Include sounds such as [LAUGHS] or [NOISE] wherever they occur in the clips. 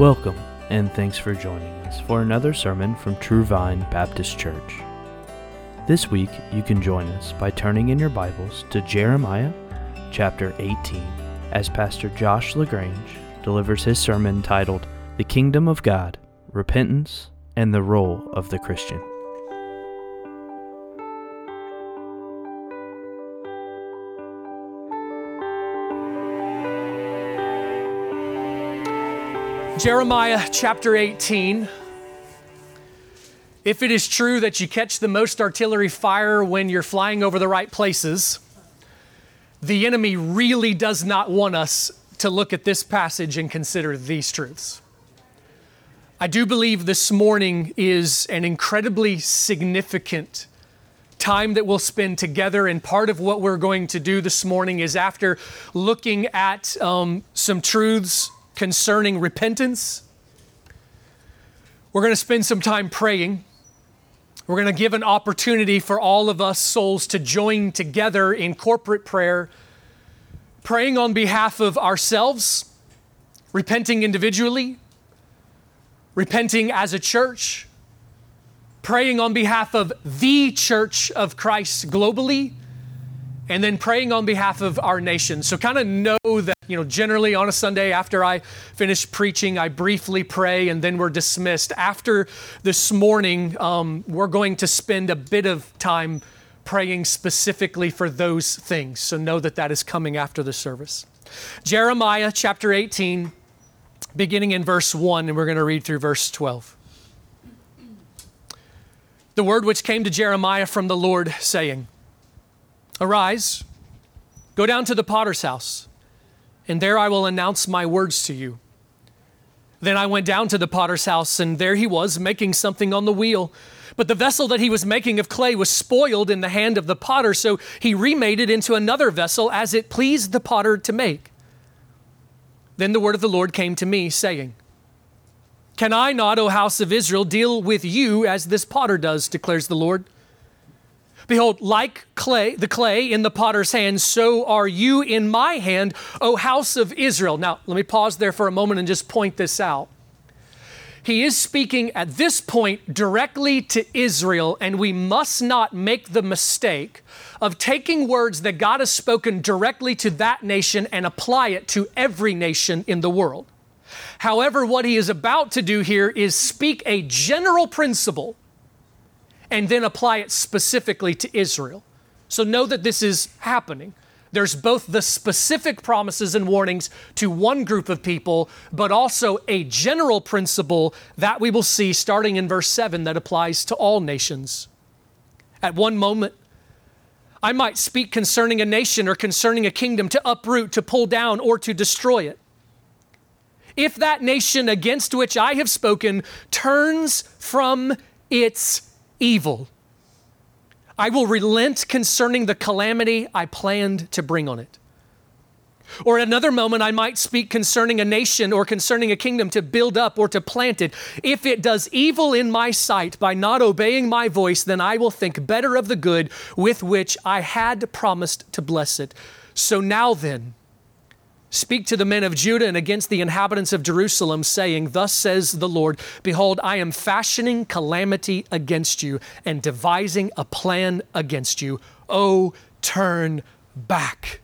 Welcome, and thanks for joining us for another sermon from True Vine Baptist Church. This week, you can join us by turning in your Bibles to Jeremiah chapter 18 as Pastor Josh LaGrange delivers his sermon titled The Kingdom of God, Repentance, and the Role of the Christian. Jeremiah chapter 18. If it is true that you catch the most artillery fire when you're flying over the right places, the enemy really does not want us to look at this passage and consider these truths. I do believe this morning is an incredibly significant time that we'll spend together. And part of what we're going to do this morning is after looking at um, some truths concerning repentance. We're going to spend some time praying. We're going to give an opportunity for all of us souls to join together in corporate prayer, praying on behalf of ourselves, repenting individually, repenting as a church, praying on behalf of the church of Christ globally, and then praying on behalf of our nation. So, kind of know that, you know, generally on a Sunday after I finish preaching, I briefly pray and then we're dismissed. After this morning, um, we're going to spend a bit of time praying specifically for those things. So, know that that is coming after the service. Jeremiah chapter 18, beginning in verse 1, and we're going to read through verse 12. The word which came to Jeremiah from the Lord, saying, Arise, go down to the potter's house, and there I will announce my words to you. Then I went down to the potter's house, and there he was, making something on the wheel. But the vessel that he was making of clay was spoiled in the hand of the potter, so he remade it into another vessel as it pleased the potter to make. Then the word of the Lord came to me, saying, Can I not, O house of Israel, deal with you as this potter does, declares the Lord? Behold, like clay, the clay in the potter's hand, so are you in my hand, O house of Israel. Now, let me pause there for a moment and just point this out. He is speaking at this point directly to Israel, and we must not make the mistake of taking words that God has spoken directly to that nation and apply it to every nation in the world. However, what he is about to do here is speak a general principle and then apply it specifically to Israel. So know that this is happening. There's both the specific promises and warnings to one group of people, but also a general principle that we will see starting in verse 7 that applies to all nations. At one moment, I might speak concerning a nation or concerning a kingdom to uproot, to pull down, or to destroy it. If that nation against which I have spoken turns from its evil. I will relent concerning the calamity I planned to bring on it. Or at another moment, I might speak concerning a nation or concerning a kingdom to build up or to plant it. If it does evil in my sight by not obeying my voice, then I will think better of the good with which I had promised to bless it. So now then, Speak to the men of Judah and against the inhabitants of Jerusalem, saying, Thus says the Lord, Behold, I am fashioning calamity against you and devising a plan against you. Oh, turn back,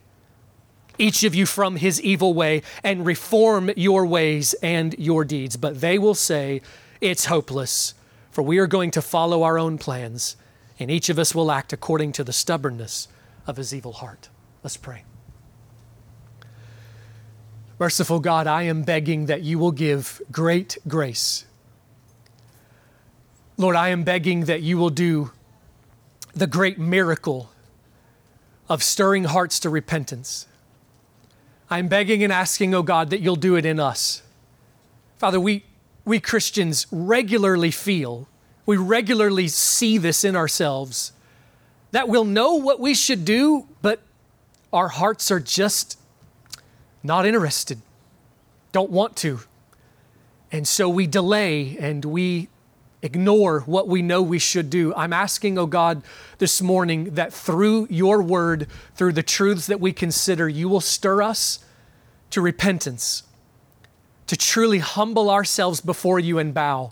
each of you from his evil way, and reform your ways and your deeds. But they will say, It's hopeless, for we are going to follow our own plans, and each of us will act according to the stubbornness of his evil heart. Let's pray. Merciful God, I am begging that you will give great grace. Lord, I am begging that you will do the great miracle of stirring hearts to repentance. I'm begging and asking, oh God, that you'll do it in us. Father, we, we Christians regularly feel, we regularly see this in ourselves, that we'll know what we should do, but our hearts are just not interested, don't want to. And so we delay and we ignore what we know we should do. I'm asking, oh God, this morning that through your word, through the truths that we consider, you will stir us to repentance. to truly humble ourselves before you and bow.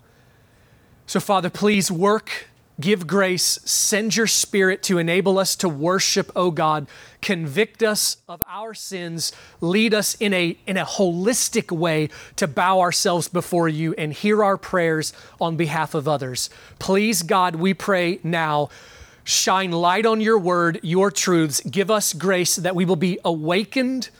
So, Father, please work, give grace, send your spirit to enable us to worship, O God. Convict us of our sins, lead us in a, in a holistic way to bow ourselves before you and hear our prayers on behalf of others. Please, God, we pray now shine light on your word, your truths. Give us grace that we will be awakened,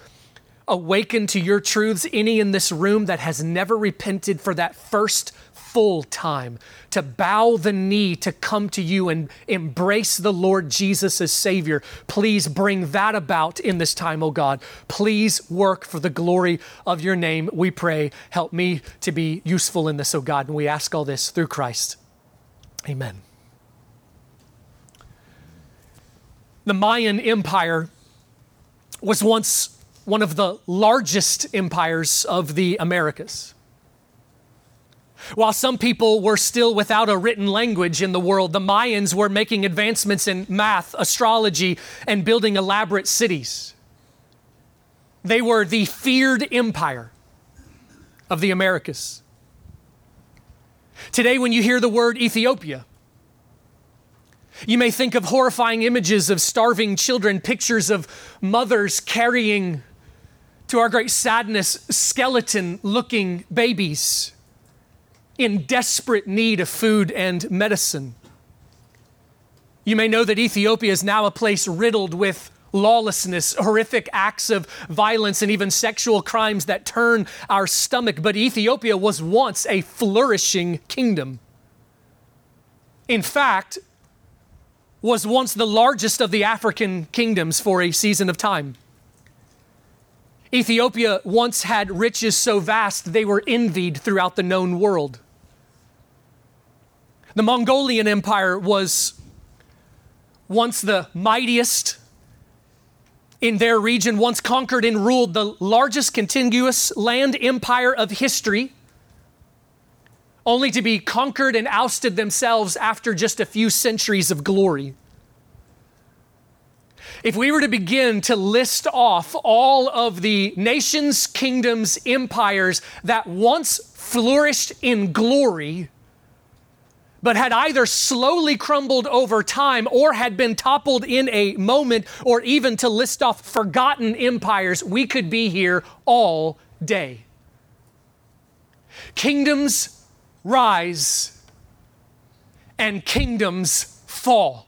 awakened to your truths. Any in this room that has never repented for that first full time to bow the knee to come to you and embrace the Lord Jesus as Savior. Please bring that about in this time, oh God. Please work for the glory of your name, we pray. Help me to be useful in this, oh God. And we ask all this through Christ. Amen. The Mayan Empire was once one of the largest empires of the Americas. While some people were still without a written language in the world, the Mayans were making advancements in math, astrology, and building elaborate cities. They were the feared empire of the Americas. Today, when you hear the word Ethiopia, you may think of horrifying images of starving children, pictures of mothers carrying, to our great sadness, skeleton looking babies in desperate need of food and medicine. You may know that Ethiopia is now a place riddled with lawlessness, horrific acts of violence, and even sexual crimes that turn our stomach. But Ethiopia was once a flourishing kingdom. In fact, was once the largest of the African kingdoms for a season of time. Ethiopia once had riches so vast they were envied throughout the known world. The Mongolian Empire was once the mightiest in their region, once conquered and ruled the largest contiguous land empire of history, only to be conquered and ousted themselves after just a few centuries of glory. If we were to begin to list off all of the nations, kingdoms, empires that once flourished in glory, but had either slowly crumbled over time or had been toppled in a moment, or even to list off forgotten empires, we could be here all day. Kingdoms rise and kingdoms fall.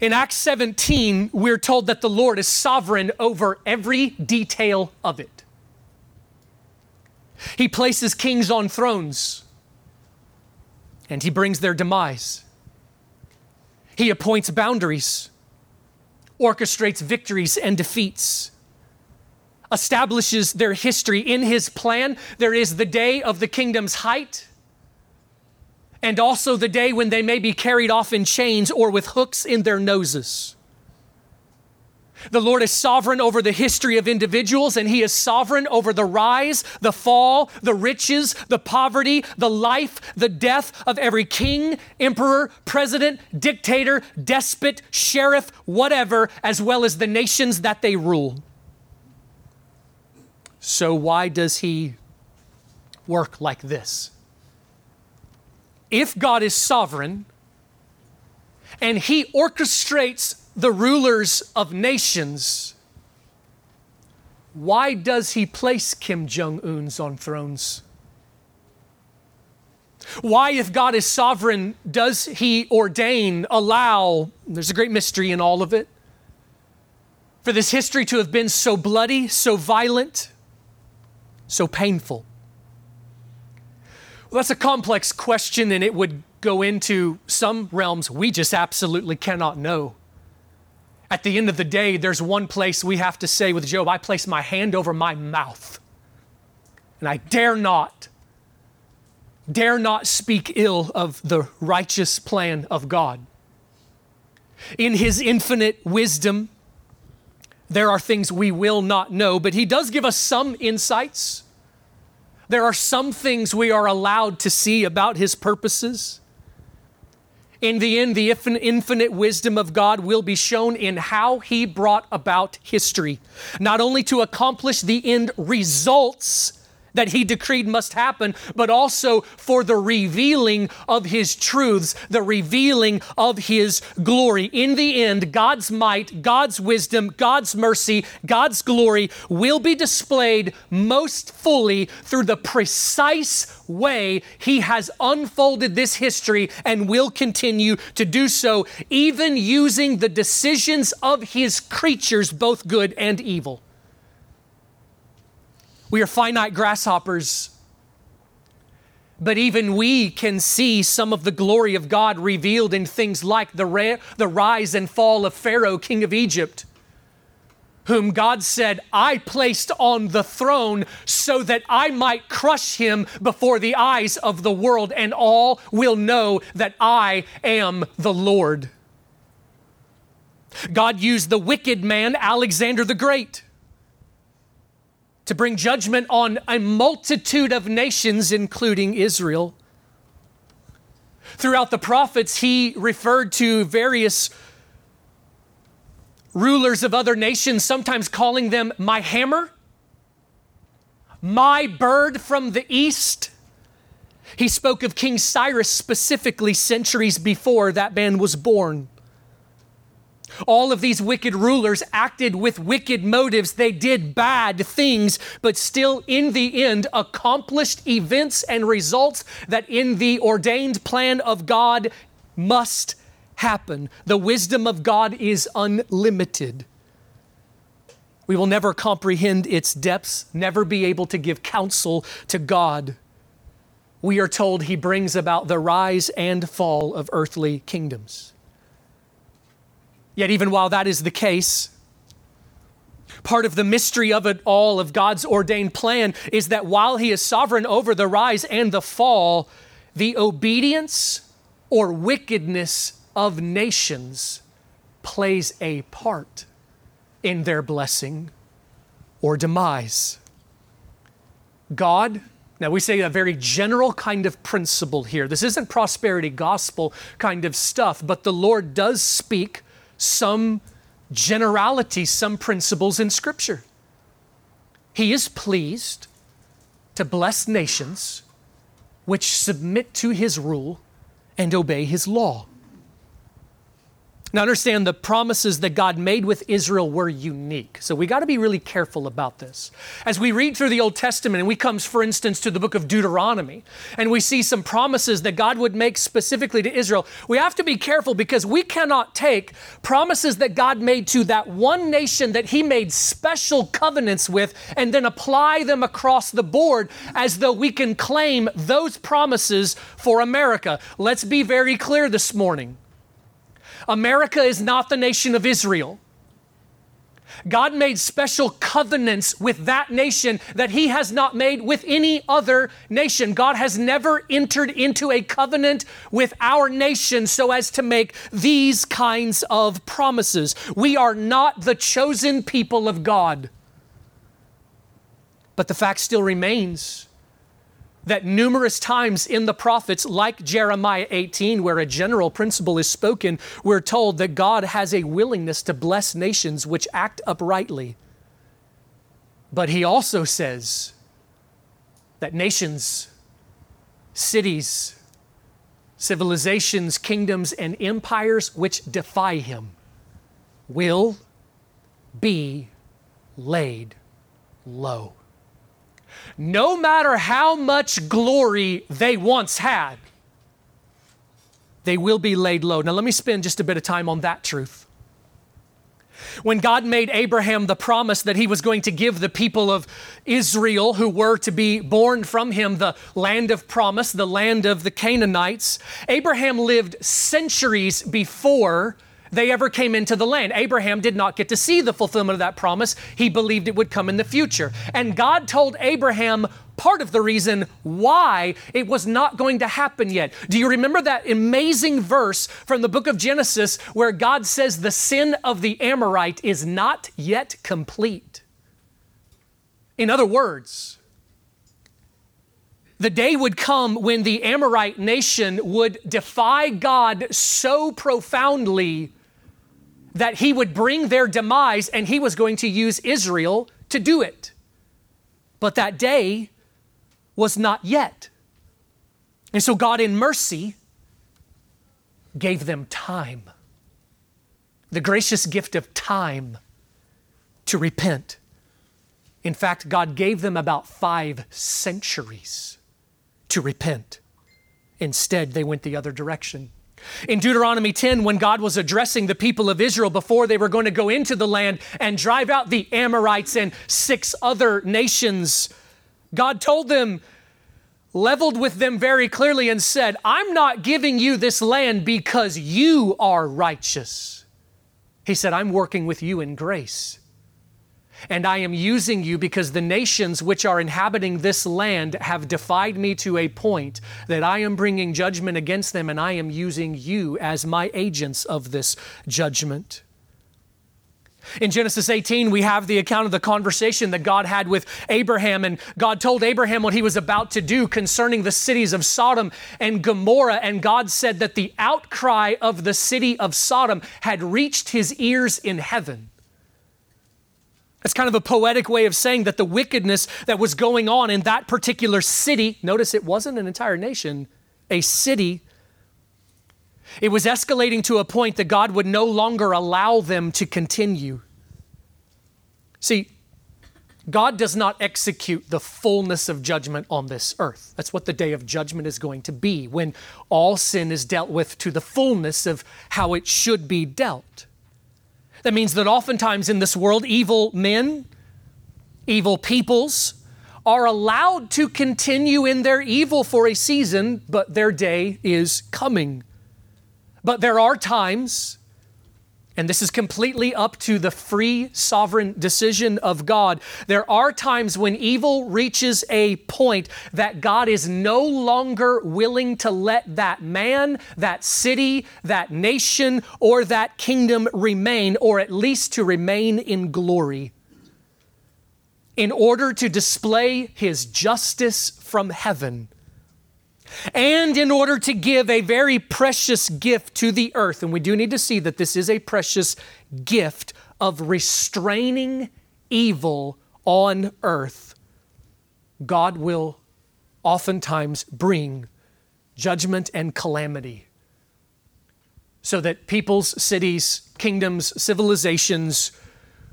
In Acts 17, we're told that the Lord is sovereign over every detail of it. He places kings on thrones and he brings their demise. He appoints boundaries, orchestrates victories and defeats, establishes their history. In his plan, there is the day of the kingdom's height and also the day when they may be carried off in chains or with hooks in their noses. The Lord is sovereign over the history of individuals, and He is sovereign over the rise, the fall, the riches, the poverty, the life, the death of every king, emperor, president, dictator, despot, sheriff, whatever, as well as the nations that they rule. So, why does He work like this? If God is sovereign and He orchestrates the rulers of nations, why does he place Kim Jong uns on thrones? Why, if God is sovereign, does he ordain, allow, there's a great mystery in all of it, for this history to have been so bloody, so violent, so painful? Well, that's a complex question, and it would go into some realms we just absolutely cannot know. At the end of the day, there's one place we have to say with Job, I place my hand over my mouth, and I dare not, dare not speak ill of the righteous plan of God. In his infinite wisdom, there are things we will not know, but he does give us some insights. There are some things we are allowed to see about his purposes. In the end, the infinite wisdom of God will be shown in how He brought about history, not only to accomplish the end results that he decreed must happen, but also for the revealing of his truths, the revealing of his glory. In the end, God's might, God's wisdom, God's mercy, God's glory will be displayed most fully through the precise way he has unfolded this history and will continue to do so, even using the decisions of his creatures, both good and evil. We are finite grasshoppers. But even we can see some of the glory of God revealed in things like the, ra- the rise and fall of Pharaoh, king of Egypt, whom God said, I placed on the throne so that I might crush him before the eyes of the world, and all will know that I am the Lord. God used the wicked man, Alexander the Great to bring judgment on a multitude of nations, including Israel. Throughout the prophets, he referred to various rulers of other nations, sometimes calling them my hammer, my bird from the east. He spoke of King Cyrus specifically centuries before that man was born. All of these wicked rulers acted with wicked motives. They did bad things, but still, in the end, accomplished events and results that, in the ordained plan of God, must happen. The wisdom of God is unlimited. We will never comprehend its depths, never be able to give counsel to God. We are told He brings about the rise and fall of earthly kingdoms. Yet, even while that is the case, part of the mystery of it all, of God's ordained plan, is that while He is sovereign over the rise and the fall, the obedience or wickedness of nations plays a part in their blessing or demise. God, now we say a very general kind of principle here. This isn't prosperity gospel kind of stuff, but the Lord does speak some generality, some principles in Scripture. He is pleased to bless nations which submit to His rule and obey His law. Now, understand the promises that God made with Israel were unique. So we got to be really careful about this. As we read through the Old Testament and we come, for instance, to the book of Deuteronomy, and we see some promises that God would make specifically to Israel, we have to be careful because we cannot take promises that God made to that one nation that He made special covenants with and then apply them across the board as though we can claim those promises for America. Let's be very clear this morning. America is not the nation of Israel. God made special covenants with that nation that He has not made with any other nation. God has never entered into a covenant with our nation so as to make these kinds of promises. We are not the chosen people of God. But the fact still remains that numerous times in the prophets, like Jeremiah 18, where a general principle is spoken, we're told that God has a willingness to bless nations which act uprightly. But he also says that nations, cities, civilizations, kingdoms, and empires which defy him will be laid low no matter how much glory they once had, they will be laid low. Now, let me spend just a bit of time on that truth. When God made Abraham the promise that he was going to give the people of Israel, who were to be born from him, the land of promise, the land of the Canaanites, Abraham lived centuries before they ever came into the land. Abraham did not get to see the fulfillment of that promise. He believed it would come in the future. And God told Abraham part of the reason why it was not going to happen yet. Do you remember that amazing verse from the book of Genesis where God says the sin of the Amorite is not yet complete? In other words, the day would come when the Amorite nation would defy God so profoundly that he would bring their demise and he was going to use Israel to do it. But that day was not yet. And so God, in mercy, gave them time the gracious gift of time to repent. In fact, God gave them about five centuries to repent. Instead, they went the other direction. In Deuteronomy 10, when God was addressing the people of Israel before they were going to go into the land and drive out the Amorites and six other nations, God told them, leveled with them very clearly, and said, I'm not giving you this land because you are righteous. He said, I'm working with you in grace. And I am using you because the nations which are inhabiting this land have defied me to a point that I am bringing judgment against them, and I am using you as my agents of this judgment. In Genesis 18, we have the account of the conversation that God had with Abraham, and God told Abraham what he was about to do concerning the cities of Sodom and Gomorrah. And God said that the outcry of the city of Sodom had reached his ears in heaven. It's kind of a poetic way of saying that the wickedness that was going on in that particular city, notice it wasn't an entire nation, a city, it was escalating to a point that God would no longer allow them to continue. See, God does not execute the fullness of judgment on this earth. That's what the day of judgment is going to be, when all sin is dealt with to the fullness of how it should be dealt. That means that oftentimes in this world, evil men, evil peoples, are allowed to continue in their evil for a season, but their day is coming. But there are times and this is completely up to the free sovereign decision of God. There are times when evil reaches a point that God is no longer willing to let that man, that city, that nation, or that kingdom remain, or at least to remain in glory. In order to display his justice from heaven and in order to give a very precious gift to the earth. And we do need to see that this is a precious gift of restraining evil on earth. God will oftentimes bring judgment and calamity so that peoples, cities, kingdoms, civilizations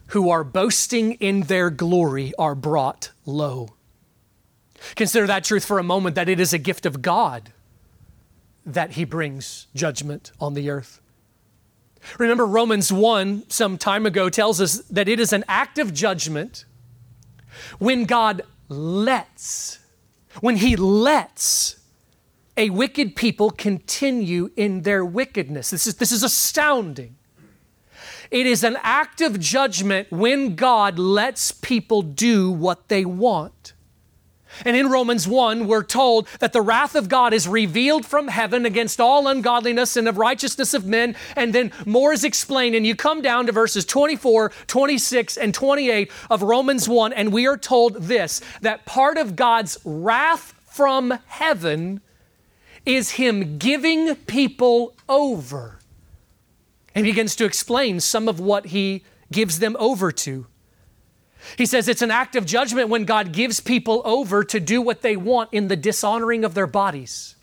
who are boasting in their glory are brought low. Consider that truth for a moment that it is a gift of God that He brings judgment on the earth. Remember, Romans 1 some time ago tells us that it is an act of judgment when God lets, when He lets a wicked people continue in their wickedness. This is, this is astounding. It is an act of judgment when God lets people do what they want. And in Romans 1, we're told that the wrath of God is revealed from heaven against all ungodliness and of righteousness of men. And then more is explained. And you come down to verses 24, 26, and 28 of Romans 1, and we are told this that part of God's wrath from heaven is Him giving people over. And he begins to explain some of what He gives them over to. He says it's an act of judgment when God gives people over to do what they want in the dishonoring of their bodies.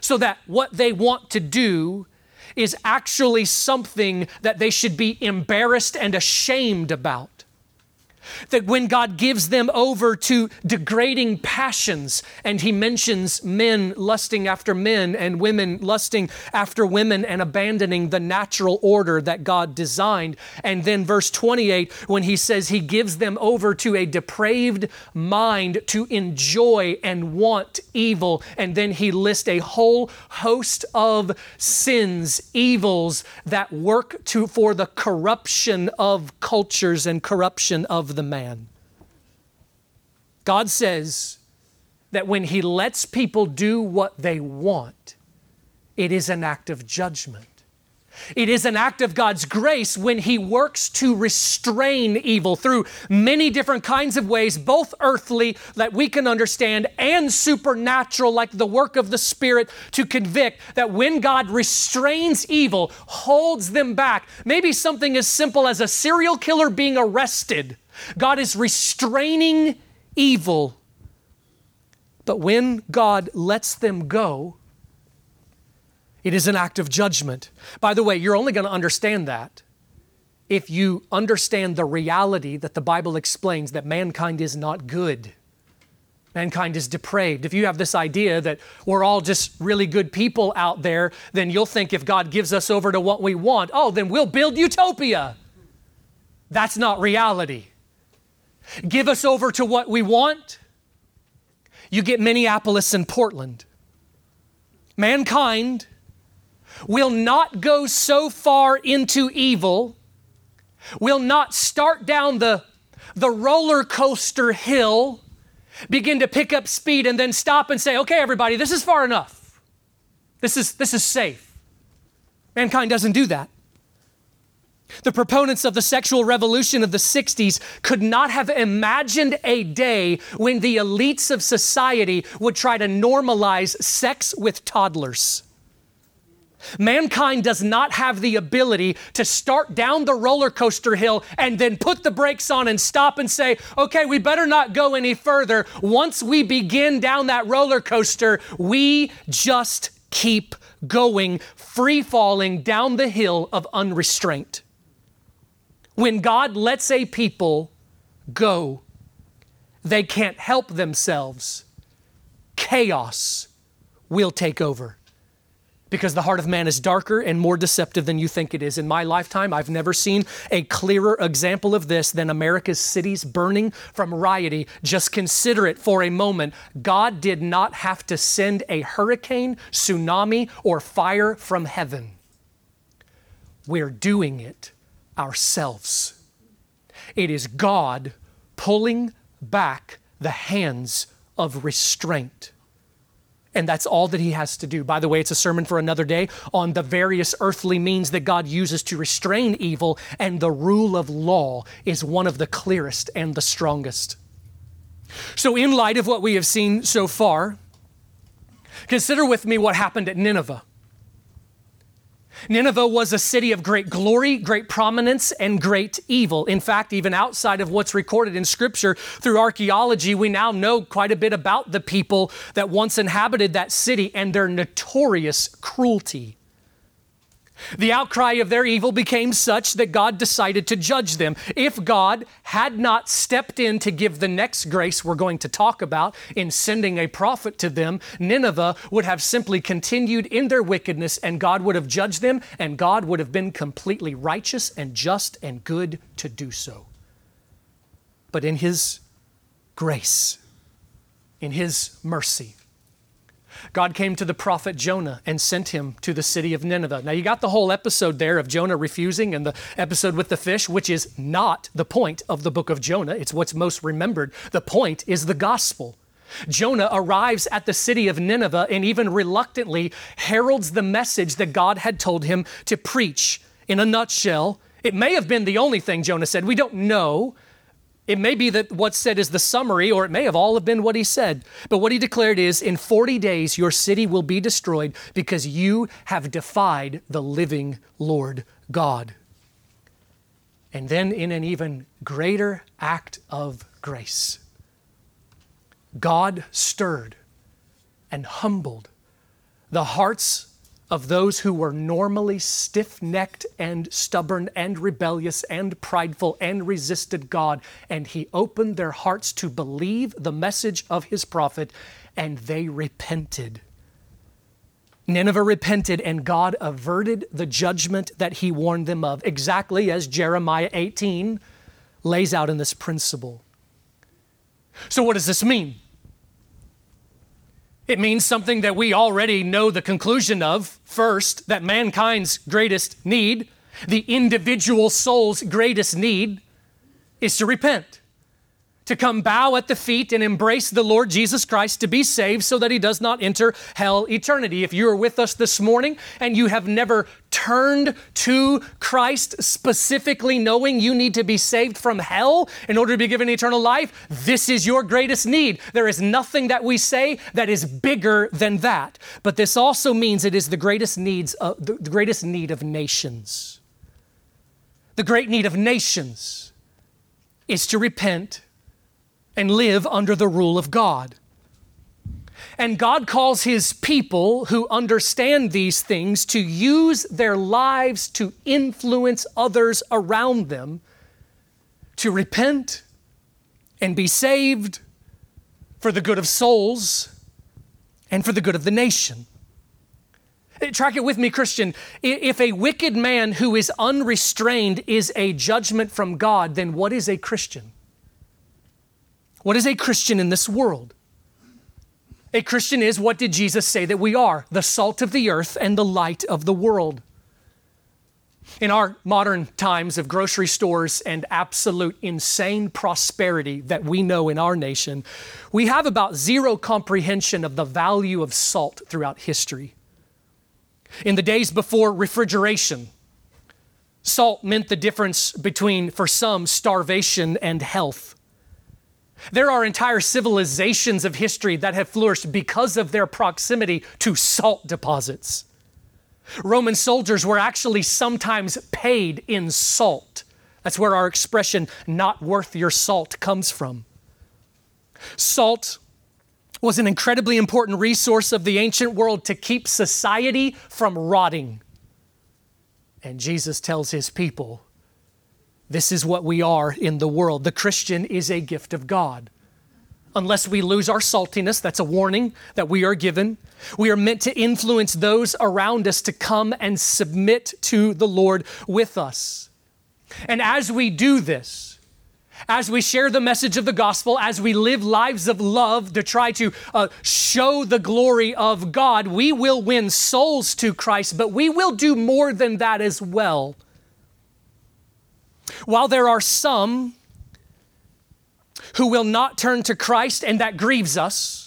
So that what they want to do is actually something that they should be embarrassed and ashamed about. That when God gives them over to degrading passions, and He mentions men lusting after men and women lusting after women and abandoning the natural order that God designed. And then verse 28, when He says He gives them over to a depraved mind to enjoy and want evil. And then He lists a whole host of sins, evils that work to, for the corruption of cultures and corruption of the man. God says that when He lets people do what they want, it is an act of judgment. It is an act of God's grace when He works to restrain evil through many different kinds of ways, both earthly that we can understand and supernatural, like the work of the Spirit to convict. That when God restrains evil, holds them back, maybe something as simple as a serial killer being arrested, God is restraining evil. But when God lets them go, it is an act of judgment. By the way, you're only going to understand that if you understand the reality that the Bible explains that mankind is not good. Mankind is depraved. If you have this idea that we're all just really good people out there, then you'll think if God gives us over to what we want, oh, then we'll build utopia. That's not reality. Give us over to what we want, you get Minneapolis and Portland. Mankind will not go so far into evil, will not start down the, the roller coaster hill, begin to pick up speed, and then stop and say, okay, everybody, this is far enough. This is, this is safe. Mankind doesn't do that. The proponents of the sexual revolution of the 60s could not have imagined a day when the elites of society would try to normalize sex with toddlers. Mankind does not have the ability to start down the roller coaster hill and then put the brakes on and stop and say, okay, we better not go any further. Once we begin down that roller coaster, we just keep going, free falling down the hill of unrestraint. When God lets a people go, they can't help themselves. Chaos will take over because the heart of man is darker and more deceptive than you think it is. In my lifetime, I've never seen a clearer example of this than America's cities burning from rioting. Just consider it for a moment. God did not have to send a hurricane, tsunami, or fire from heaven. We're doing it ourselves. It is God pulling back the hands of restraint. And that's all that he has to do. By the way, it's a sermon for another day on the various earthly means that God uses to restrain evil, and the rule of law is one of the clearest and the strongest. So, in light of what we have seen so far, consider with me what happened at Nineveh. Nineveh was a city of great glory, great prominence, and great evil. In fact, even outside of what's recorded in Scripture through archaeology, we now know quite a bit about the people that once inhabited that city and their notorious cruelty. The outcry of their evil became such that God decided to judge them. If God had not stepped in to give the next grace we're going to talk about in sending a prophet to them, Nineveh would have simply continued in their wickedness and God would have judged them and God would have been completely righteous and just and good to do so. But in His grace, in His mercy, God came to the prophet Jonah and sent him to the city of Nineveh. Now, you got the whole episode there of Jonah refusing and the episode with the fish, which is not the point of the book of Jonah. It's what's most remembered. The point is the gospel. Jonah arrives at the city of Nineveh and even reluctantly heralds the message that God had told him to preach. In a nutshell, it may have been the only thing Jonah said. We don't know. It may be that what's said is the summary, or it may have all have been what he said. But what he declared is in 40 days, your city will be destroyed because you have defied the living Lord God. And then, in an even greater act of grace, God stirred and humbled the hearts of those who were normally stiff necked and stubborn and rebellious and prideful and resisted God. And he opened their hearts to believe the message of his prophet, and they repented. Nineveh repented, and God averted the judgment that he warned them of, exactly as Jeremiah 18 lays out in this principle. So, what does this mean? It means something that we already know the conclusion of. First, that mankind's greatest need, the individual soul's greatest need, is to repent, to come bow at the feet and embrace the Lord Jesus Christ to be saved so that he does not enter hell eternity. If you are with us this morning and you have never turned to Christ specifically knowing you need to be saved from hell in order to be given eternal life, this is your greatest need. There is nothing that we say that is bigger than that. But this also means it is the greatest needs uh, of, the greatest need of nations. The great need of nations is to repent and live under the rule of God. And God calls his people who understand these things to use their lives to influence others around them to repent and be saved for the good of souls and for the good of the nation. Eh, track it with me, Christian. If a wicked man who is unrestrained is a judgment from God, then what is a Christian? What is a Christian in this world? A Christian is what did Jesus say that we are? The salt of the earth and the light of the world. In our modern times of grocery stores and absolute insane prosperity that we know in our nation, we have about zero comprehension of the value of salt throughout history. In the days before refrigeration, salt meant the difference between, for some, starvation and health. There are entire civilizations of history that have flourished because of their proximity to salt deposits. Roman soldiers were actually sometimes paid in salt. That's where our expression, not worth your salt, comes from. Salt was an incredibly important resource of the ancient world to keep society from rotting. And Jesus tells his people this is what we are in the world. The Christian is a gift of God. Unless we lose our saltiness, that's a warning that we are given. We are meant to influence those around us to come and submit to the Lord with us. And as we do this, as we share the message of the gospel, as we live lives of love to try to uh, show the glory of God, we will win souls to Christ, but we will do more than that as well. While there are some who will not turn to Christ, and that grieves us,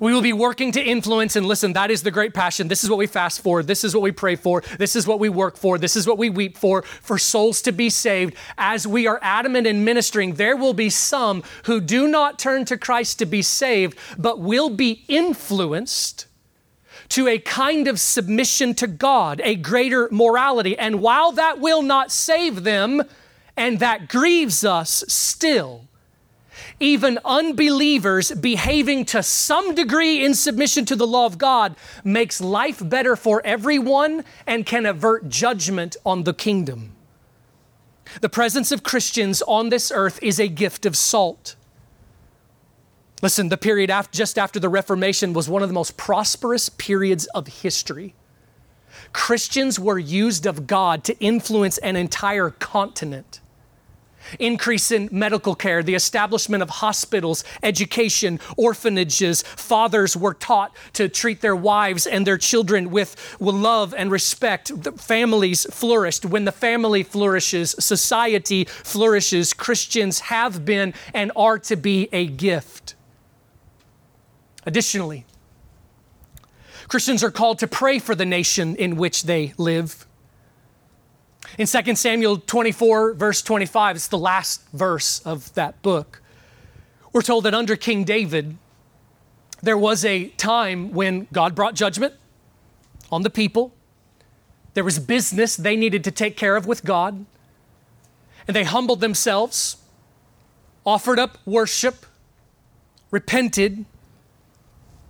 we will be working to influence and listen. That is the great passion. This is what we fast for. This is what we pray for. This is what we work for. This is what we weep for, for souls to be saved. As we are adamant in ministering, there will be some who do not turn to Christ to be saved, but will be influenced to a kind of submission to God, a greater morality. And while that will not save them, and that grieves us still, even unbelievers behaving to some degree in submission to the law of God makes life better for everyone and can avert judgment on the kingdom. The presence of Christians on this earth is a gift of salt. Listen, the period after, just after the Reformation was one of the most prosperous periods of history. Christians were used of God to influence an entire continent. Increase in medical care, the establishment of hospitals, education, orphanages. Fathers were taught to treat their wives and their children with, love and respect. The families flourished. When the family flourishes, society flourishes. Christians have been and are to be a gift. Additionally, Christians are called to pray for the nation in which they live. In 2 Samuel 24, verse 25, it's the last verse of that book. We're told that under King David, there was a time when God brought judgment on the people. There was business they needed to take care of with God. And they humbled themselves, offered up worship, repented,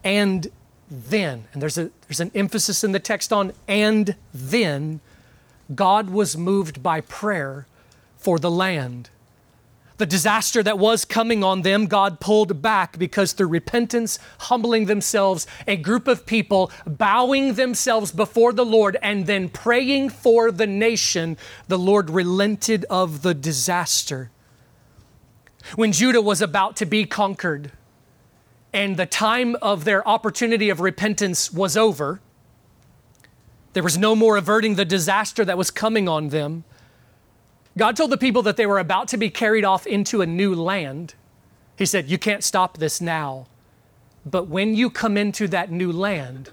and then, and there's, a, there's an emphasis in the text on and then, God was moved by prayer for the land. The disaster that was coming on them, God pulled back because through repentance, humbling themselves, a group of people bowing themselves before the Lord and then praying for the nation, the Lord relented of the disaster. When Judah was about to be conquered, and the time of their opportunity of repentance was over. There was no more averting the disaster that was coming on them. God told the people that they were about to be carried off into a new land. He said, You can't stop this now. But when you come into that new land,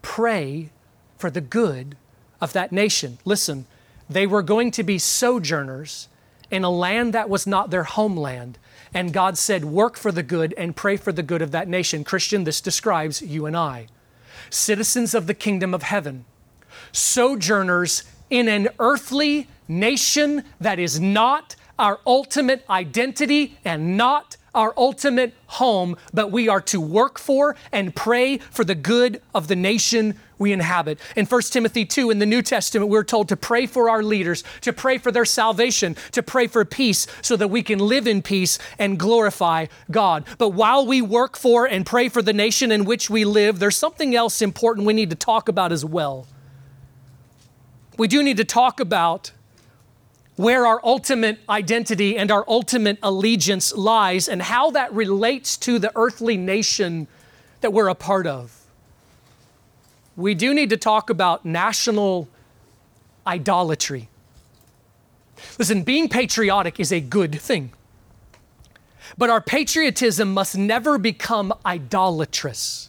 pray for the good of that nation. Listen, they were going to be sojourners in a land that was not their homeland. And God said, Work for the good and pray for the good of that nation. Christian, this describes you and I. Citizens of the kingdom of heaven, sojourners in an earthly nation that is not our ultimate identity and not our ultimate home, but we are to work for and pray for the good of the nation we inhabit. In 1 Timothy 2 in the New Testament, we're told to pray for our leaders, to pray for their salvation, to pray for peace so that we can live in peace and glorify God. But while we work for and pray for the nation in which we live, there's something else important we need to talk about as well. We do need to talk about where our ultimate identity and our ultimate allegiance lies and how that relates to the earthly nation that we're a part of. We do need to talk about national idolatry. Listen, being patriotic is a good thing. But our patriotism must never become idolatrous.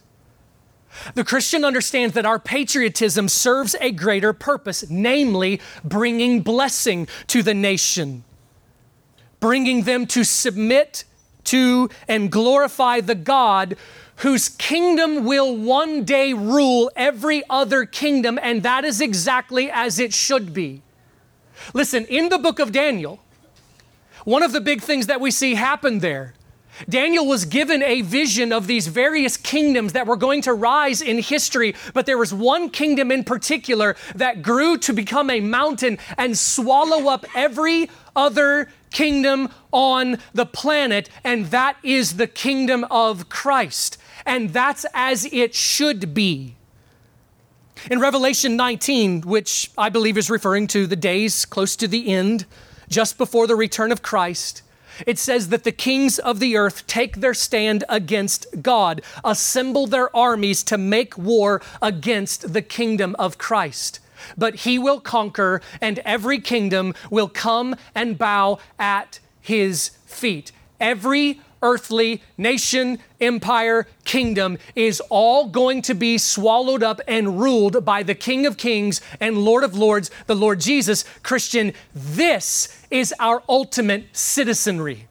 The Christian understands that our patriotism serves a greater purpose, namely bringing blessing to the nation, bringing them to submit to and glorify the God whose kingdom will one day rule every other kingdom, and that is exactly as it should be. Listen, in the book of Daniel, one of the big things that we see happen there Daniel was given a vision of these various kingdoms that were going to rise in history, but there was one kingdom in particular that grew to become a mountain and swallow up every other kingdom on the planet, and that is the kingdom of Christ. And that's as it should be. In Revelation 19, which I believe is referring to the days close to the end, just before the return of Christ, it says that the kings of the earth take their stand against God, assemble their armies to make war against the kingdom of Christ. But he will conquer, and every kingdom will come and bow at his feet. Every earthly nation, empire, kingdom is all going to be swallowed up and ruled by the King of Kings and Lord of Lords, the Lord Jesus. Christian, this is our ultimate citizenry.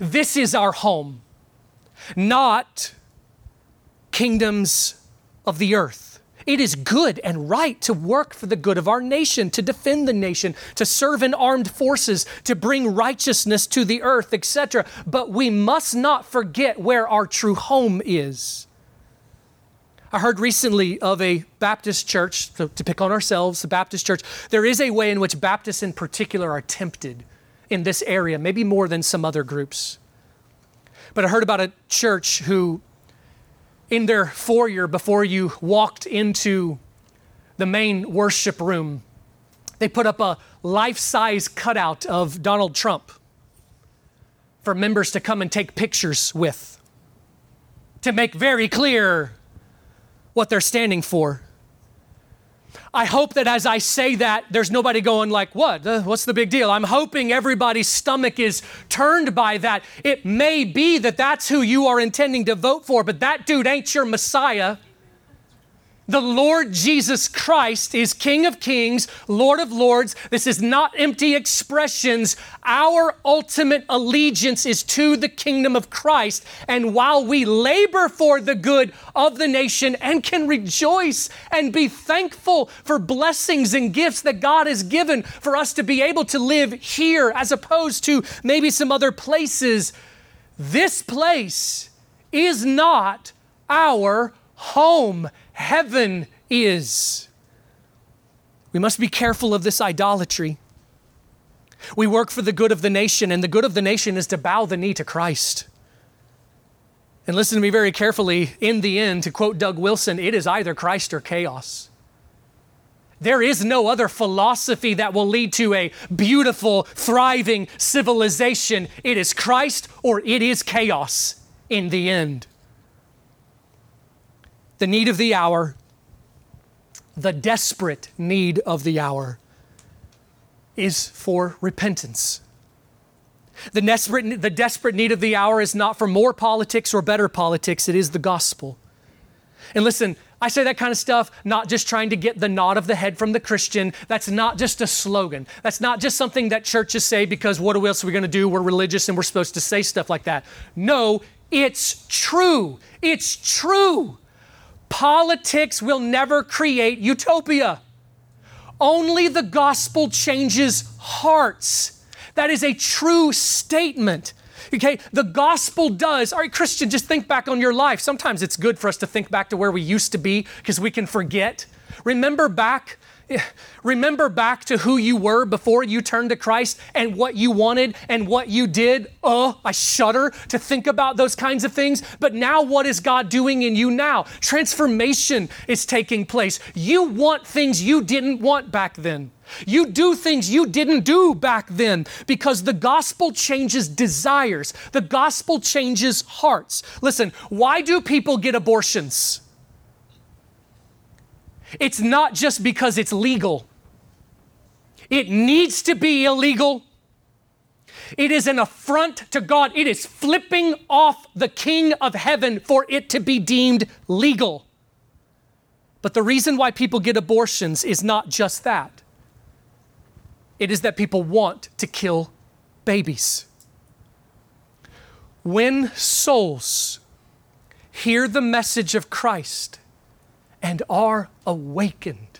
This is our home, not kingdoms of the earth. It is good and right to work for the good of our nation, to defend the nation, to serve in armed forces, to bring righteousness to the earth, etc. But we must not forget where our true home is. I heard recently of a Baptist church, so to pick on ourselves, the Baptist church, there is a way in which Baptists in particular are tempted in this area, maybe more than some other groups. But I heard about a church who in their foyer before you walked into the main worship room, they put up a life size cutout of Donald Trump for members to come and take pictures with, to make very clear what they're standing for. I hope that as I say that, there's nobody going like, what? What's the big deal? I'm hoping everybody's stomach is turned by that. It may be that that's who you are intending to vote for, but that dude ain't your Messiah. The Lord Jesus Christ is King of Kings, Lord of Lords. This is not empty expressions. Our ultimate allegiance is to the kingdom of Christ. And while we labor for the good of the nation and can rejoice and be thankful for blessings and gifts that God has given for us to be able to live here as opposed to maybe some other places, this place is not our home heaven is. We must be careful of this idolatry. We work for the good of the nation, and the good of the nation is to bow the knee to Christ. And listen to me very carefully. In the end, to quote Doug Wilson, it is either Christ or chaos. There is no other philosophy that will lead to a beautiful, thriving civilization. It is Christ or it is chaos in the end the need of the hour, the desperate need of the hour. is for repentance. The desperate, the desperate need of the hour is not for more politics or better politics, it is the gospel. And listen, I say that kind of stuff not just trying to get the nod of the head from the Christian. That's not just a slogan. That's not just something that churches say because what else are we going to do? We're religious and we're supposed to say stuff like that. No, it's true. It's true. Politics will never create utopia. Only the gospel changes hearts. That is a true statement. Okay, the gospel does. All right, Christian, just think back on your life. Sometimes it's good for us to think back to where we used to be because we can forget. Remember back Remember back to who you were before you turned to Christ and what you wanted and what you did. Oh, I shudder to think about those kinds of things. But now, what is God doing in you now? Transformation is taking place. You want things you didn't want back then. You do things you didn't do back then because the gospel changes desires, the gospel changes hearts. Listen, why do people get abortions? It's not just because it's legal, it needs to be illegal. It is an affront to God. It is flipping off the King of heaven for it to be deemed legal. But the reason why people get abortions is not just that. It is that people want to kill babies. When souls hear the message of Christ, and are awakened.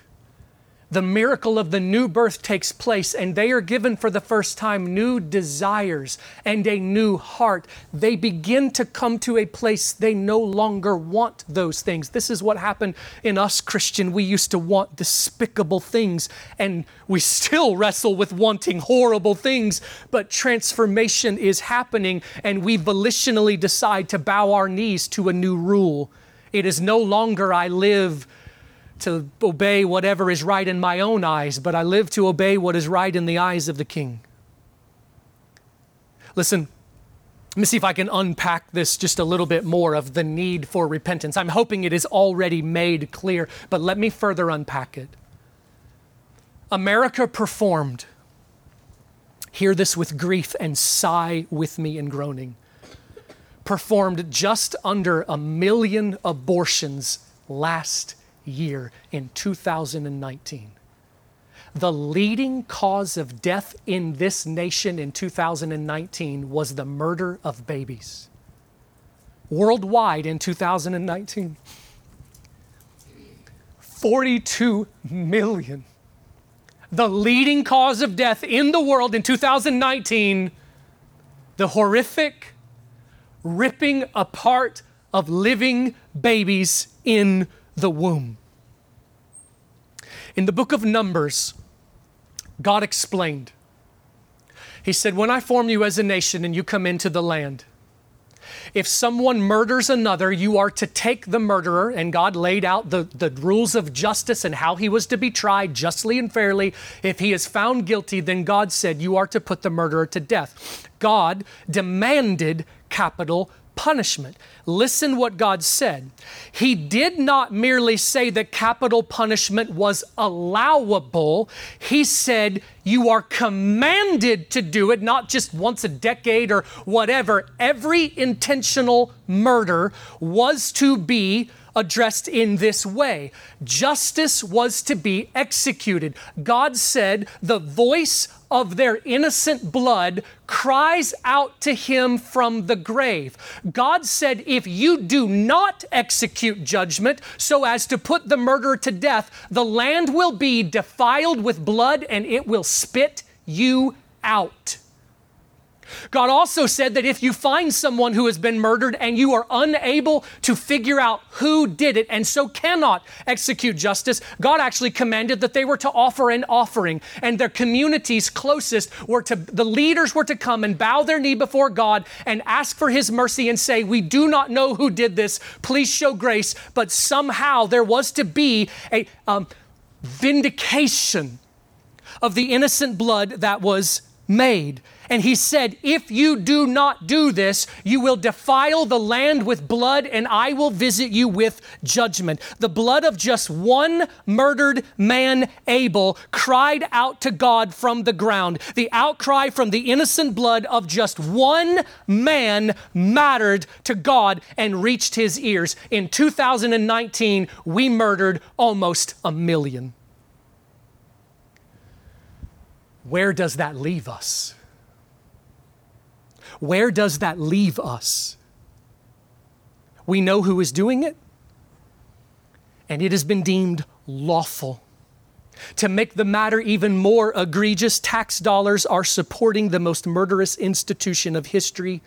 The miracle of the new birth takes place, and they are given for the first time new desires and a new heart. They begin to come to a place they no longer want those things. This is what happened in us, Christian. We used to want despicable things, and we still wrestle with wanting horrible things, but transformation is happening, and we volitionally decide to bow our knees to a new rule it is no longer I live to obey whatever is right in my own eyes, but I live to obey what is right in the eyes of the King. Listen, let me see if I can unpack this just a little bit more of the need for repentance. I'm hoping it is already made clear, but let me further unpack it. America performed, hear this with grief and sigh with me in groaning performed just under a million abortions last year in 2019. The leading cause of death in this nation in 2019 was the murder of babies. Worldwide in 2019, 42 million. The leading cause of death in the world in 2019, the horrific ripping apart of living babies in the womb. In the book of Numbers, God explained. He said, When I form you as a nation and you come into the land, if someone murders another, you are to take the murderer, and God laid out the, the rules of justice and how he was to be tried justly and fairly. If he is found guilty, then God said, You are to put the murderer to death. God demanded capital punishment. Listen what God said. He did not merely say that capital punishment was allowable. He said you are commanded to do it, not just once a decade or whatever. Every intentional murder was to be addressed in this way. Justice was to be executed. God said, The voice of their innocent blood cries out to him from the grave. God said, If you do not execute judgment so as to put the murderer to death, the land will be defiled with blood and it will spit you out. God also said that if you find someone who has been murdered and you are unable to figure out who did it and so cannot execute justice, God actually commanded that they were to offer an offering and their communities closest were to, the leaders were to come and bow their knee before God and ask for his mercy and say, We do not know who did this. Please show grace. But somehow there was to be a um, vindication of the innocent blood that was made. And he said, If you do not do this, you will defile the land with blood, and I will visit you with judgment. The blood of just one murdered man, Abel, cried out to God from the ground. The outcry from the innocent blood of just one man mattered to God and reached his ears. In 2019, we murdered almost a million. Where does that leave us? Where does that leave us? We know who is doing it, and it has been deemed lawful. To make the matter even more egregious, tax dollars are supporting the most murderous institution of history.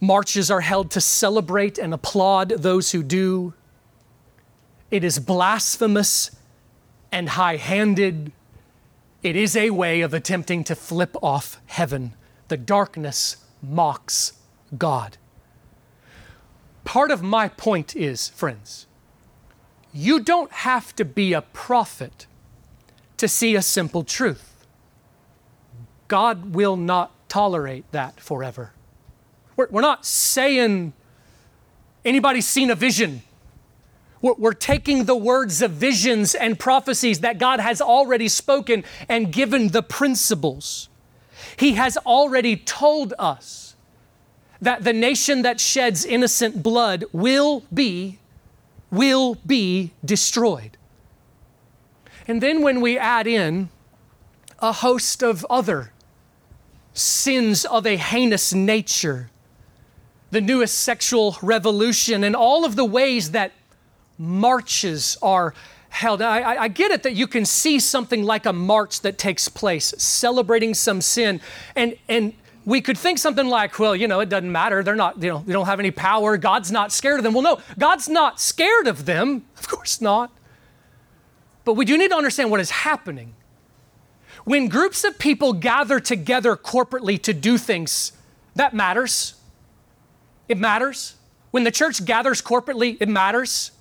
Marches are held to celebrate and applaud those who do. It is blasphemous and high handed it is a way of attempting to flip off heaven. The darkness mocks God. Part of my point is, friends, you don't have to be a prophet to see a simple truth. God will not tolerate that forever. We're, we're not saying anybody's seen a vision we're taking the words of visions and prophecies that God has already spoken and given the principles. He has already told us that the nation that sheds innocent blood will be will be destroyed. And then when we add in a host of other sins of a heinous nature, the newest sexual revolution, and all of the ways that marches are held. I, I, get it that you can see something like a march that takes place, celebrating some sin, and and we could think something like, well, you know, it doesn't matter. They're not, you know, they don't have any power. God's not scared of them. Well, no, God's not scared of them. [LAUGHS] Of course not. But we do need to understand what is happening. When groups of people gather together corporately to do things, that matters. It matters. When the church gathers corporately, it matters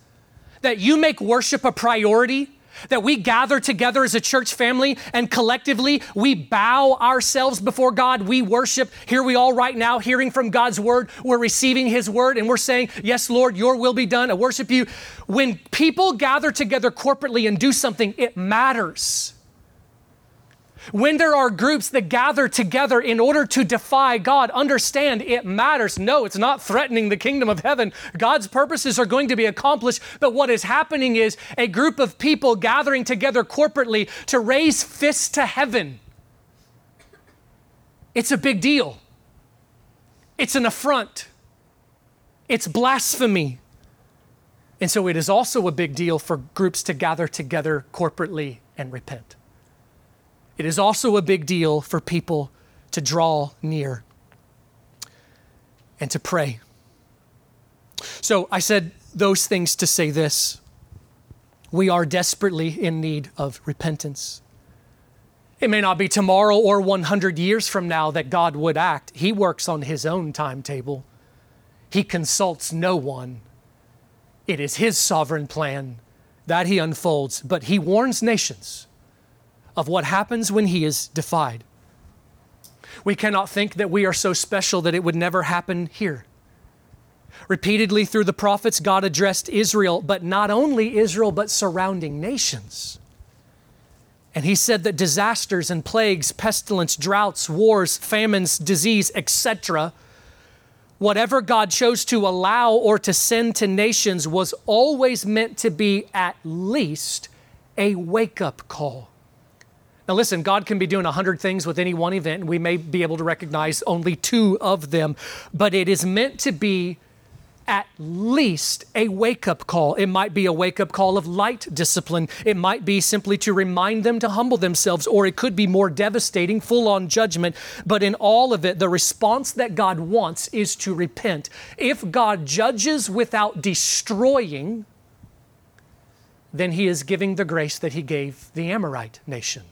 that you make worship a priority, that we gather together as a church family and collectively we bow ourselves before God. We worship. Here we all right now, hearing from God's word. We're receiving his word and we're saying, Yes, Lord, your will be done. I worship you. When people gather together corporately and do something, it matters. When there are groups that gather together in order to defy God, understand it matters. No, it's not threatening the kingdom of heaven. God's purposes are going to be accomplished, but what is happening is a group of people gathering together corporately to raise fists to heaven. It's a big deal. It's an affront. It's blasphemy. And so it is also a big deal for groups to gather together corporately and repent. It is also a big deal for people to draw near and to pray. So I said those things to say this. We are desperately in need of repentance. It may not be tomorrow or 100 years from now that God would act. He works on His own timetable, He consults no one. It is His sovereign plan that He unfolds, but He warns nations of what happens when he is defied. We cannot think that we are so special that it would never happen here. Repeatedly through the prophets, God addressed Israel, but not only Israel, but surrounding nations. And he said that disasters and plagues, pestilence, droughts, wars, famines, disease, etc., whatever God chose to allow or to send to nations was always meant to be at least a wake up call. Now, listen, God can be doing a hundred things with any one event, and we may be able to recognize only two of them, but it is meant to be at least a wake up call. It might be a wake up call of light discipline. It might be simply to remind them to humble themselves, or it could be more devastating, full on judgment. But in all of it, the response that God wants is to repent. If God judges without destroying, then he is giving the grace that he gave the Amorite nation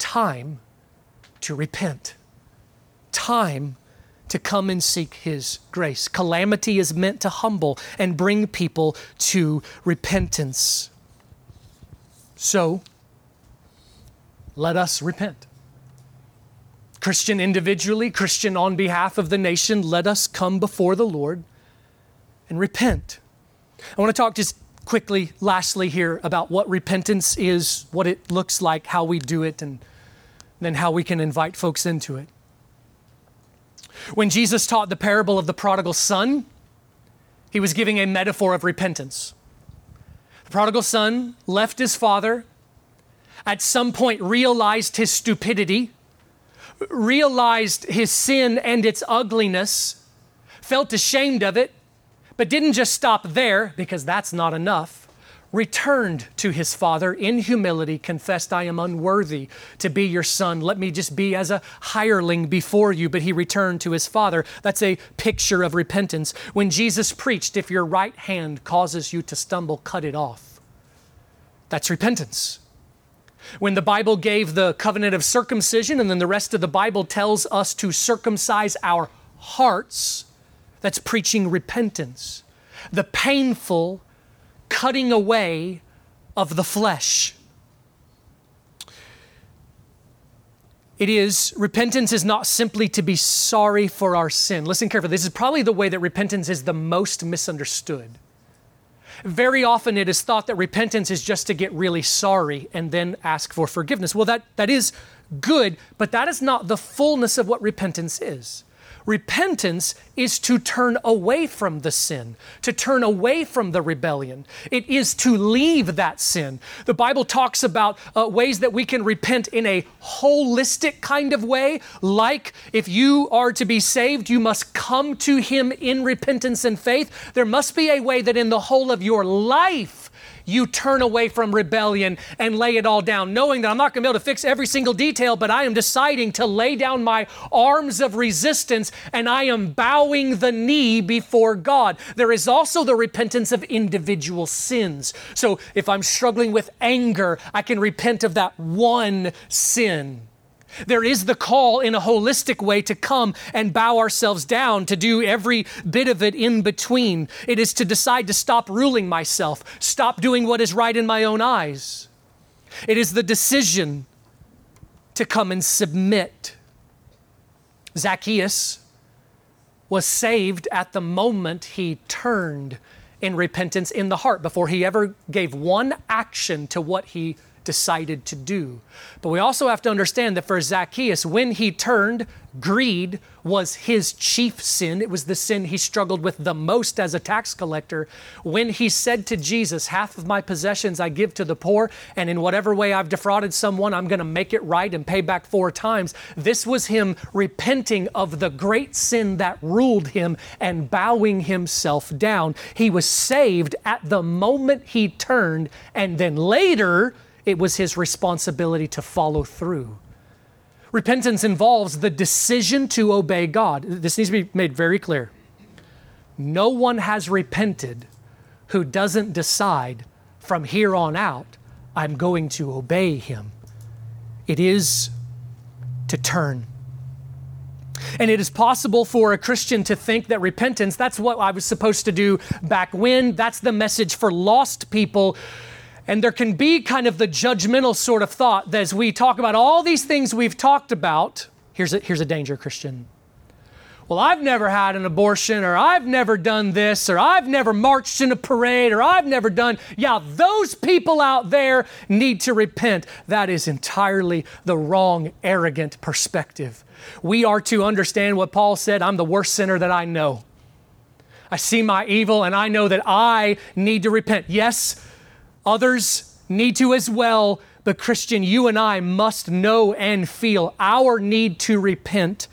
time to repent, time to come and seek His grace. Calamity is meant to humble and bring people to repentance. So, let us repent. Christian individually, Christian on behalf of the nation, let us come before the Lord and repent. I want to talk just quickly, lastly, here about what repentance is, what it looks like, how we do it, and then how we can invite folks into it. When Jesus taught the parable of the prodigal son, he was giving a metaphor of repentance. The prodigal son left his father, at some point realized his stupidity, realized his sin and its ugliness, felt ashamed of it, but didn't just stop there because that's not enough. Returned to his father in humility, confessed, I am unworthy to be your son. Let me just be as a hireling before you. But he returned to his father. That's a picture of repentance. When Jesus preached, if your right hand causes you to stumble, cut it off. That's repentance when the Bible gave the covenant of circumcision, and then the rest of the Bible tells us to circumcise our hearts, that's preaching repentance. The painful cutting away of the flesh. It is, repentance is not simply to be sorry for our sin. Listen carefully. This is probably the way that repentance is the most misunderstood. Very often it is thought that repentance is just to get really sorry and then ask for forgiveness. Well, that, that is good, but that is not the fullness of what repentance is. Repentance is to turn away from the sin, to turn away from the rebellion. It is to leave that sin. The Bible talks about uh, ways that we can repent in a holistic kind of way, like if you are to be saved, you must come to Him in repentance and faith. There must be a way that in the whole of your life, you turn away from rebellion and lay it all down, knowing that I'm not going to be able to fix every single detail, but I am deciding to lay down my arms of resistance and I am bowing the knee before God. There is also the repentance of individual sins. So if I'm struggling with anger, I can repent of that one sin. There is the call in a holistic way to come and bow ourselves down, to do every bit of it in between. It is to decide to stop ruling myself, stop doing what is right in my own eyes. It is the decision to come and submit. Zacchaeus was saved at the moment he turned in repentance in the heart before he ever gave one action to what he decided to do. But we also have to understand that for Zacchaeus, when he turned, greed was his chief sin. It was the sin he struggled with the most as a tax collector. When he said to Jesus, Half of my possessions I give to the poor, and in whatever way I've defrauded someone, I'm going to make it right and pay back four times. This was him repenting of the great sin that ruled him and bowing himself down. He was saved at the moment he turned, and then later, it was his responsibility to follow through. Repentance involves the decision to obey God. This needs to be made very clear. No one has repented who doesn't decide from here on out, I'm going to obey him. It is to turn. And it is possible for a Christian to think that repentance, that's what I was supposed to do back when. That's the message for lost people and there can be kind of the judgmental sort of thought that as we talk about all these things we've talked about, here's a, here's a danger, Christian. Well, I've never had an abortion, or I've never done this, or I've never marched in a parade, or I've never done. Yeah, those people out there need to repent. That is entirely the wrong, arrogant perspective. We are to understand what Paul said I'm the worst sinner that I know. I see my evil, and I know that I need to repent. Yes, Others need to as well, but Christian, you and I must know and feel our need to repent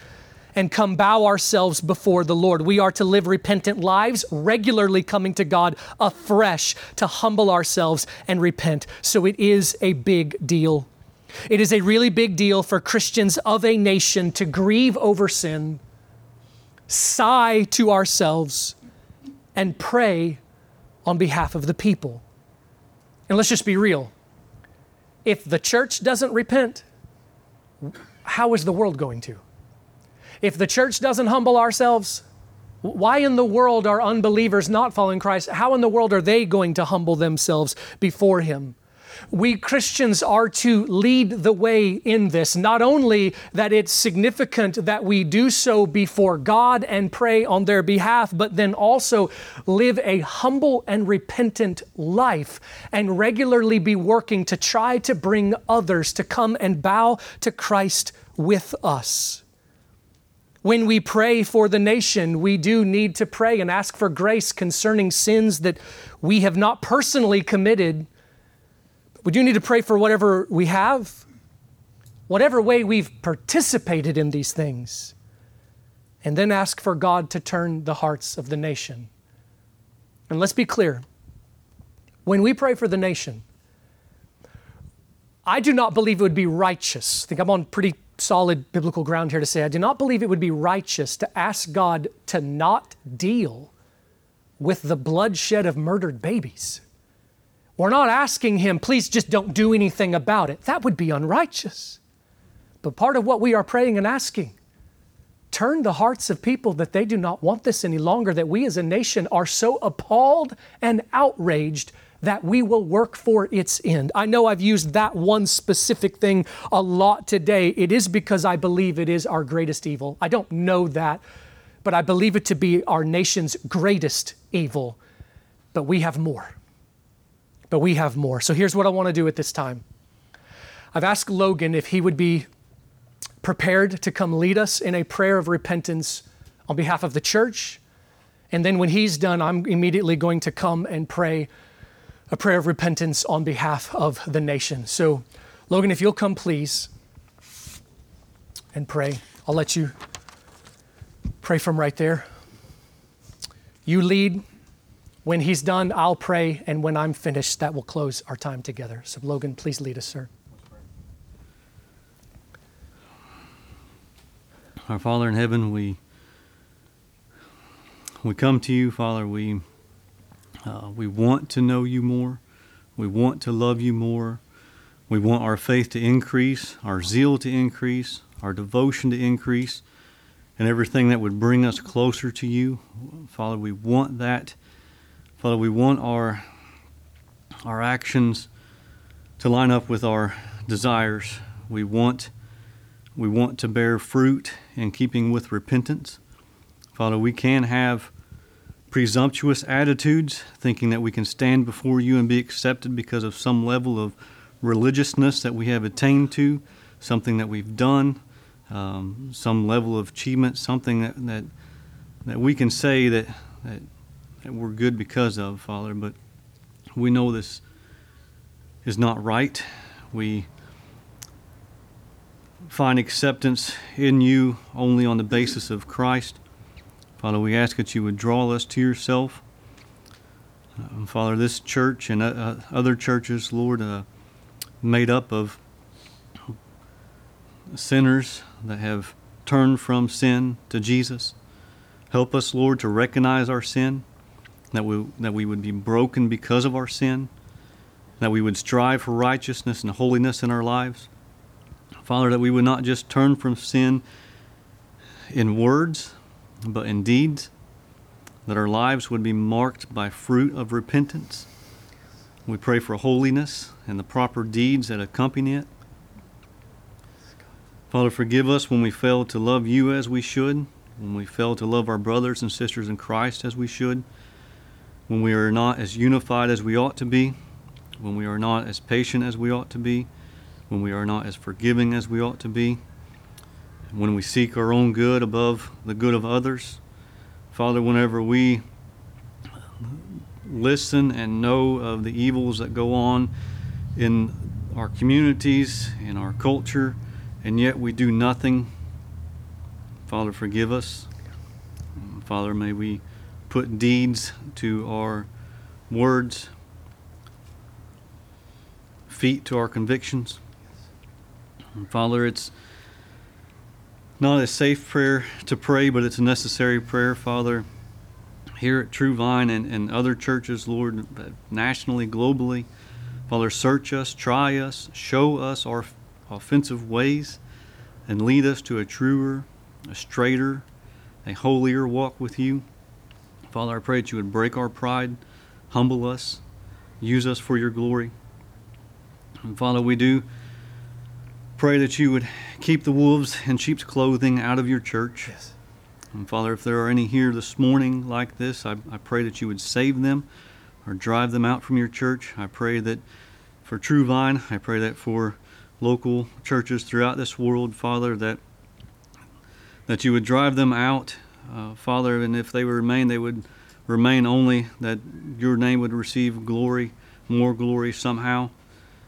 and come bow ourselves before the Lord. We are to live repentant lives, regularly coming to God afresh to humble ourselves and repent. So it is a big deal. It is a really big deal for Christians of a nation to grieve over sin, sigh to ourselves, and pray on behalf of the people. And let's just be real. If the church doesn't repent, how is the world going to? If the church doesn't humble ourselves, why in the world are unbelievers not following Christ? How in the world are they going to humble themselves before Him? We Christians are to lead the way in this. Not only that it's significant that we do so before God and pray on their behalf, but then also live a humble and repentant life and regularly be working to try to bring others to come and bow to Christ with us. When we pray for the nation, we do need to pray and ask for grace concerning sins that we have not personally committed. We do need to pray for whatever we have, whatever way we've participated in these things, and then ask for God to turn the hearts of the nation. And let's be clear when we pray for the nation, I do not believe it would be righteous. I think I'm on pretty solid biblical ground here to say I do not believe it would be righteous to ask God to not deal with the bloodshed of murdered babies. We're not asking Him, please just don't do anything about it. That would be unrighteous. But part of what we are praying and asking, turn the hearts of people that they do not want this any longer, that we as a nation are so appalled and outraged that we will work for its end. I know I've used that one specific thing a lot today. It is because I believe it is our greatest evil. I don't know that, but I believe it to be our nation's greatest evil. But we have more. But we have more. So here's what I want to do at this time I've asked Logan if he would be prepared to come lead us in a prayer of repentance on behalf of the church. And then when he's done, I'm immediately going to come and pray a prayer of repentance on behalf of the nation. So, Logan, if you'll come, please, and pray. I'll let you pray from right there. You lead. When he's done, I'll pray, and when I'm finished, that will close our time together. So, Logan, please lead us, sir. Our Father in heaven, we we come to you, Father. We uh, we want to know you more. We want to love you more. We want our faith to increase, our zeal to increase, our devotion to increase, and everything that would bring us closer to you. Father, we want that. Father, we want our our actions to line up with our desires. We want we want to bear fruit in keeping with repentance. Father, we can have presumptuous attitudes, thinking that we can stand before you and be accepted because of some level of religiousness that we have attained to, something that we've done, um, some level of achievement, something that, that, that we can say that, that, that we're good because of, Father. But we know this is not right. We find acceptance in you only on the basis of Christ. Father, we ask that you would draw us to yourself. Uh, Father, this church and uh, uh, other churches, Lord, uh, made up of sinners that have turned from sin to Jesus. Help us, Lord, to recognize our sin, that we, that we would be broken because of our sin, that we would strive for righteousness and holiness in our lives. Father, that we would not just turn from sin in words, but in deeds, that our lives would be marked by fruit of repentance. We pray for holiness and the proper deeds that accompany it. Father, forgive us when we fail to love you as we should, when we fail to love our brothers and sisters in Christ as we should, when we are not as unified as we ought to be, when we are not as patient as we ought to be, when we are not as forgiving as we ought to be when we seek our own good above the good of others. Father, whenever we listen and know of the evils that go on in our communities, in our culture, and yet we do nothing, Father, forgive us. Father, may we put deeds to our words, feet to our convictions. Father, it's not a safe prayer to pray, but it's a necessary prayer, Father. Here at True Vine and, and other churches, Lord, nationally, globally, Father, search us, try us, show us our offensive ways, and lead us to a truer, a straighter, a holier walk with you. Father, I pray that you would break our pride, humble us, use us for your glory. And Father, we do pray that you would keep the wolves in sheep's clothing out of your church. Yes. And Father, if there are any here this morning like this, I, I pray that you would save them or drive them out from your church. I pray that for True Vine, I pray that for local churches throughout this world, Father, that that you would drive them out, uh, Father, and if they would remain, they would remain only that your name would receive glory, more glory somehow,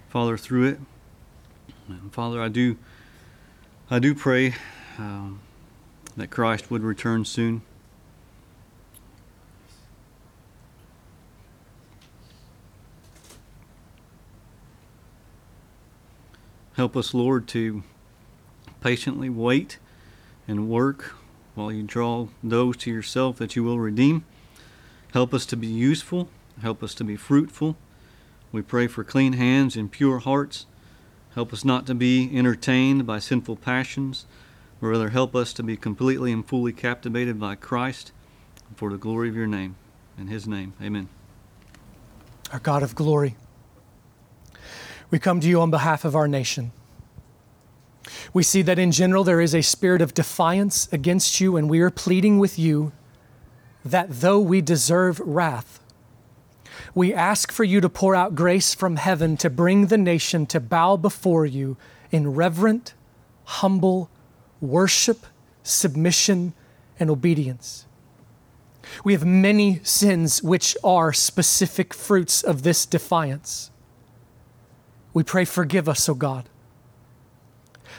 Father, through it. And Father, I do, I do pray um, that Christ would return soon. Help us, Lord, to patiently wait and work while you draw those to yourself that you will redeem. Help us to be useful. Help us to be fruitful. We pray for clean hands and pure hearts. Help us not to be entertained by sinful passions, but rather help us to be completely and fully captivated by Christ for the glory of your name. In his name, amen. Our God of glory, we come to you on behalf of our nation. We see that in general there is a spirit of defiance against you, and we are pleading with you that though we deserve wrath, we ask for you to pour out grace from heaven to bring the nation to bow before you in reverent, humble worship, submission, and obedience. We have many sins which are specific fruits of this defiance. We pray, forgive us, O God.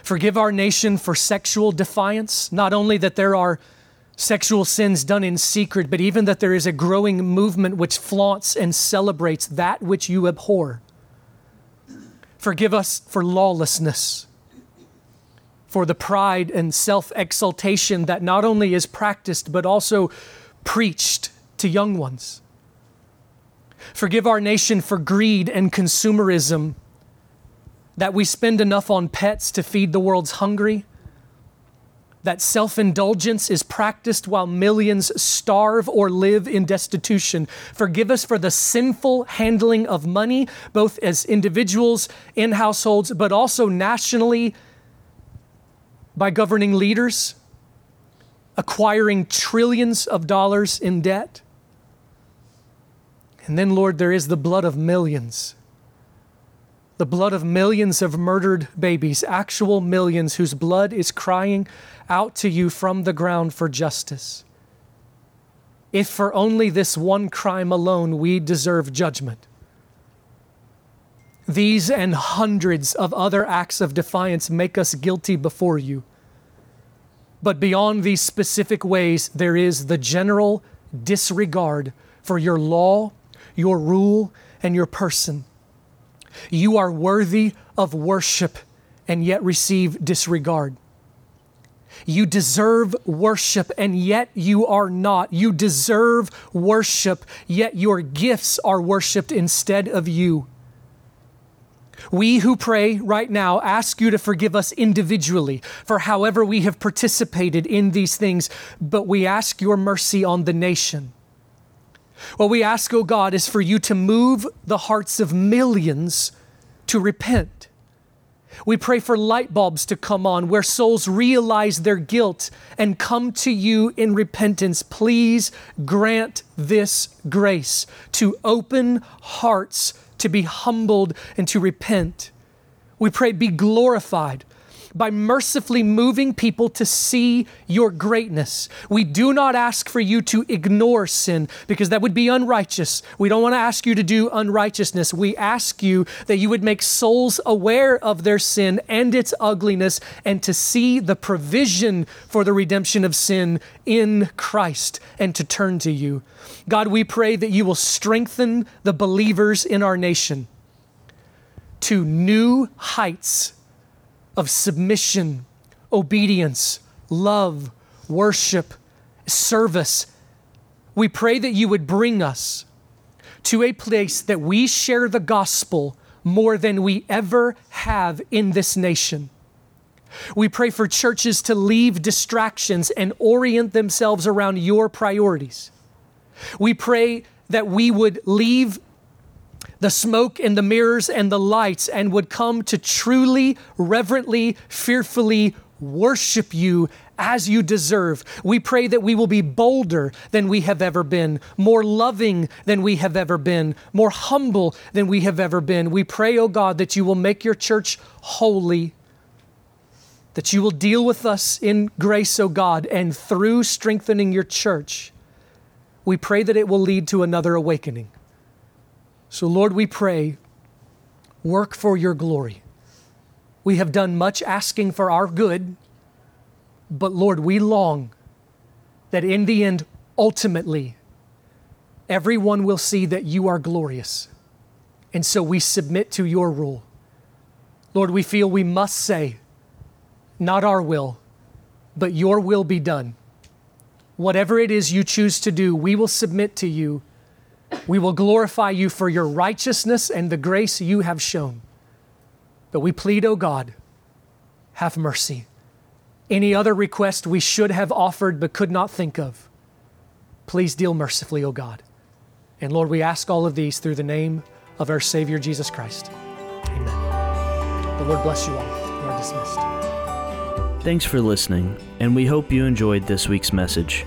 Forgive our nation for sexual defiance, not only that there are sexual sins done in secret, but even that there is a growing movement which flaunts and celebrates that which you abhor. Forgive us for lawlessness, for the pride and self exaltation that not only is practiced, but also preached to young ones. Forgive our nation for greed and consumerism, that we spend enough on pets to feed the world's hungry that self indulgence is practiced while millions starve or live in destitution. Forgive us for the sinful handling of money, both as individuals in households, but also nationally by governing leaders, acquiring trillions of dollars in debt. And then, Lord, there is the blood of millions the blood of millions of murdered babies, actual millions whose blood is crying out to you from the ground for justice. If for only this one crime alone we deserve judgment, these and hundreds of other acts of defiance make us guilty before you. But beyond these specific ways, there is the general disregard for your law, your rule, and your person. You are worthy of worship and yet receive disregard. You deserve worship and yet you are not. You deserve worship, yet your gifts are worshiped instead of you. We who pray right now ask you to forgive us individually for however we have participated in these things, but we ask your mercy on the nation. What we ask, O oh God, is for you to move the hearts of millions to repent. We pray for light bulbs to come on where souls realize their guilt and come to you in repentance. Please grant this grace to open hearts, to be humbled, and to repent. We pray, be glorified by mercifully moving people to see your greatness. We do not ask for you to ignore sin because that would be unrighteous. We don't want to ask you to do unrighteousness. We ask you that you would make souls aware of their sin and its ugliness and to see the provision for the redemption of sin in Christ and to turn to you. God, we pray that you will strengthen the believers in our nation to new heights of submission, obedience, love, worship, service. We pray that you would bring us to a place that we share the gospel more than we ever have in this nation. We pray for churches to leave distractions and orient themselves around your priorities. We pray that we would leave the smoke and the mirrors and the lights and would come to truly, reverently, fearfully worship you as you deserve. We pray that we will be bolder than we have ever been, more loving than we have ever been, more humble than we have ever been. We pray, oh God, that you will make your church holy, that you will deal with us in grace, oh God, and through strengthening your church, we pray that it will lead to another awakening. So, Lord, we pray, work for your glory. We have done much asking for our good, but Lord, we long that in the end, ultimately, everyone will see that you are glorious. And so we submit to your rule. Lord, we feel we must say, not our will, but your will be done. Whatever it is you choose to do, we will submit to you. We will glorify you for your righteousness and the grace you have shown. But we plead, O God, have mercy. Any other request we should have offered but could not think of, please deal mercifully, O God. And Lord, we ask all of these through the name of our Savior Jesus Christ. Amen. The Lord bless you all. You are dismissed. Thanks for listening, and we hope you enjoyed this week's message.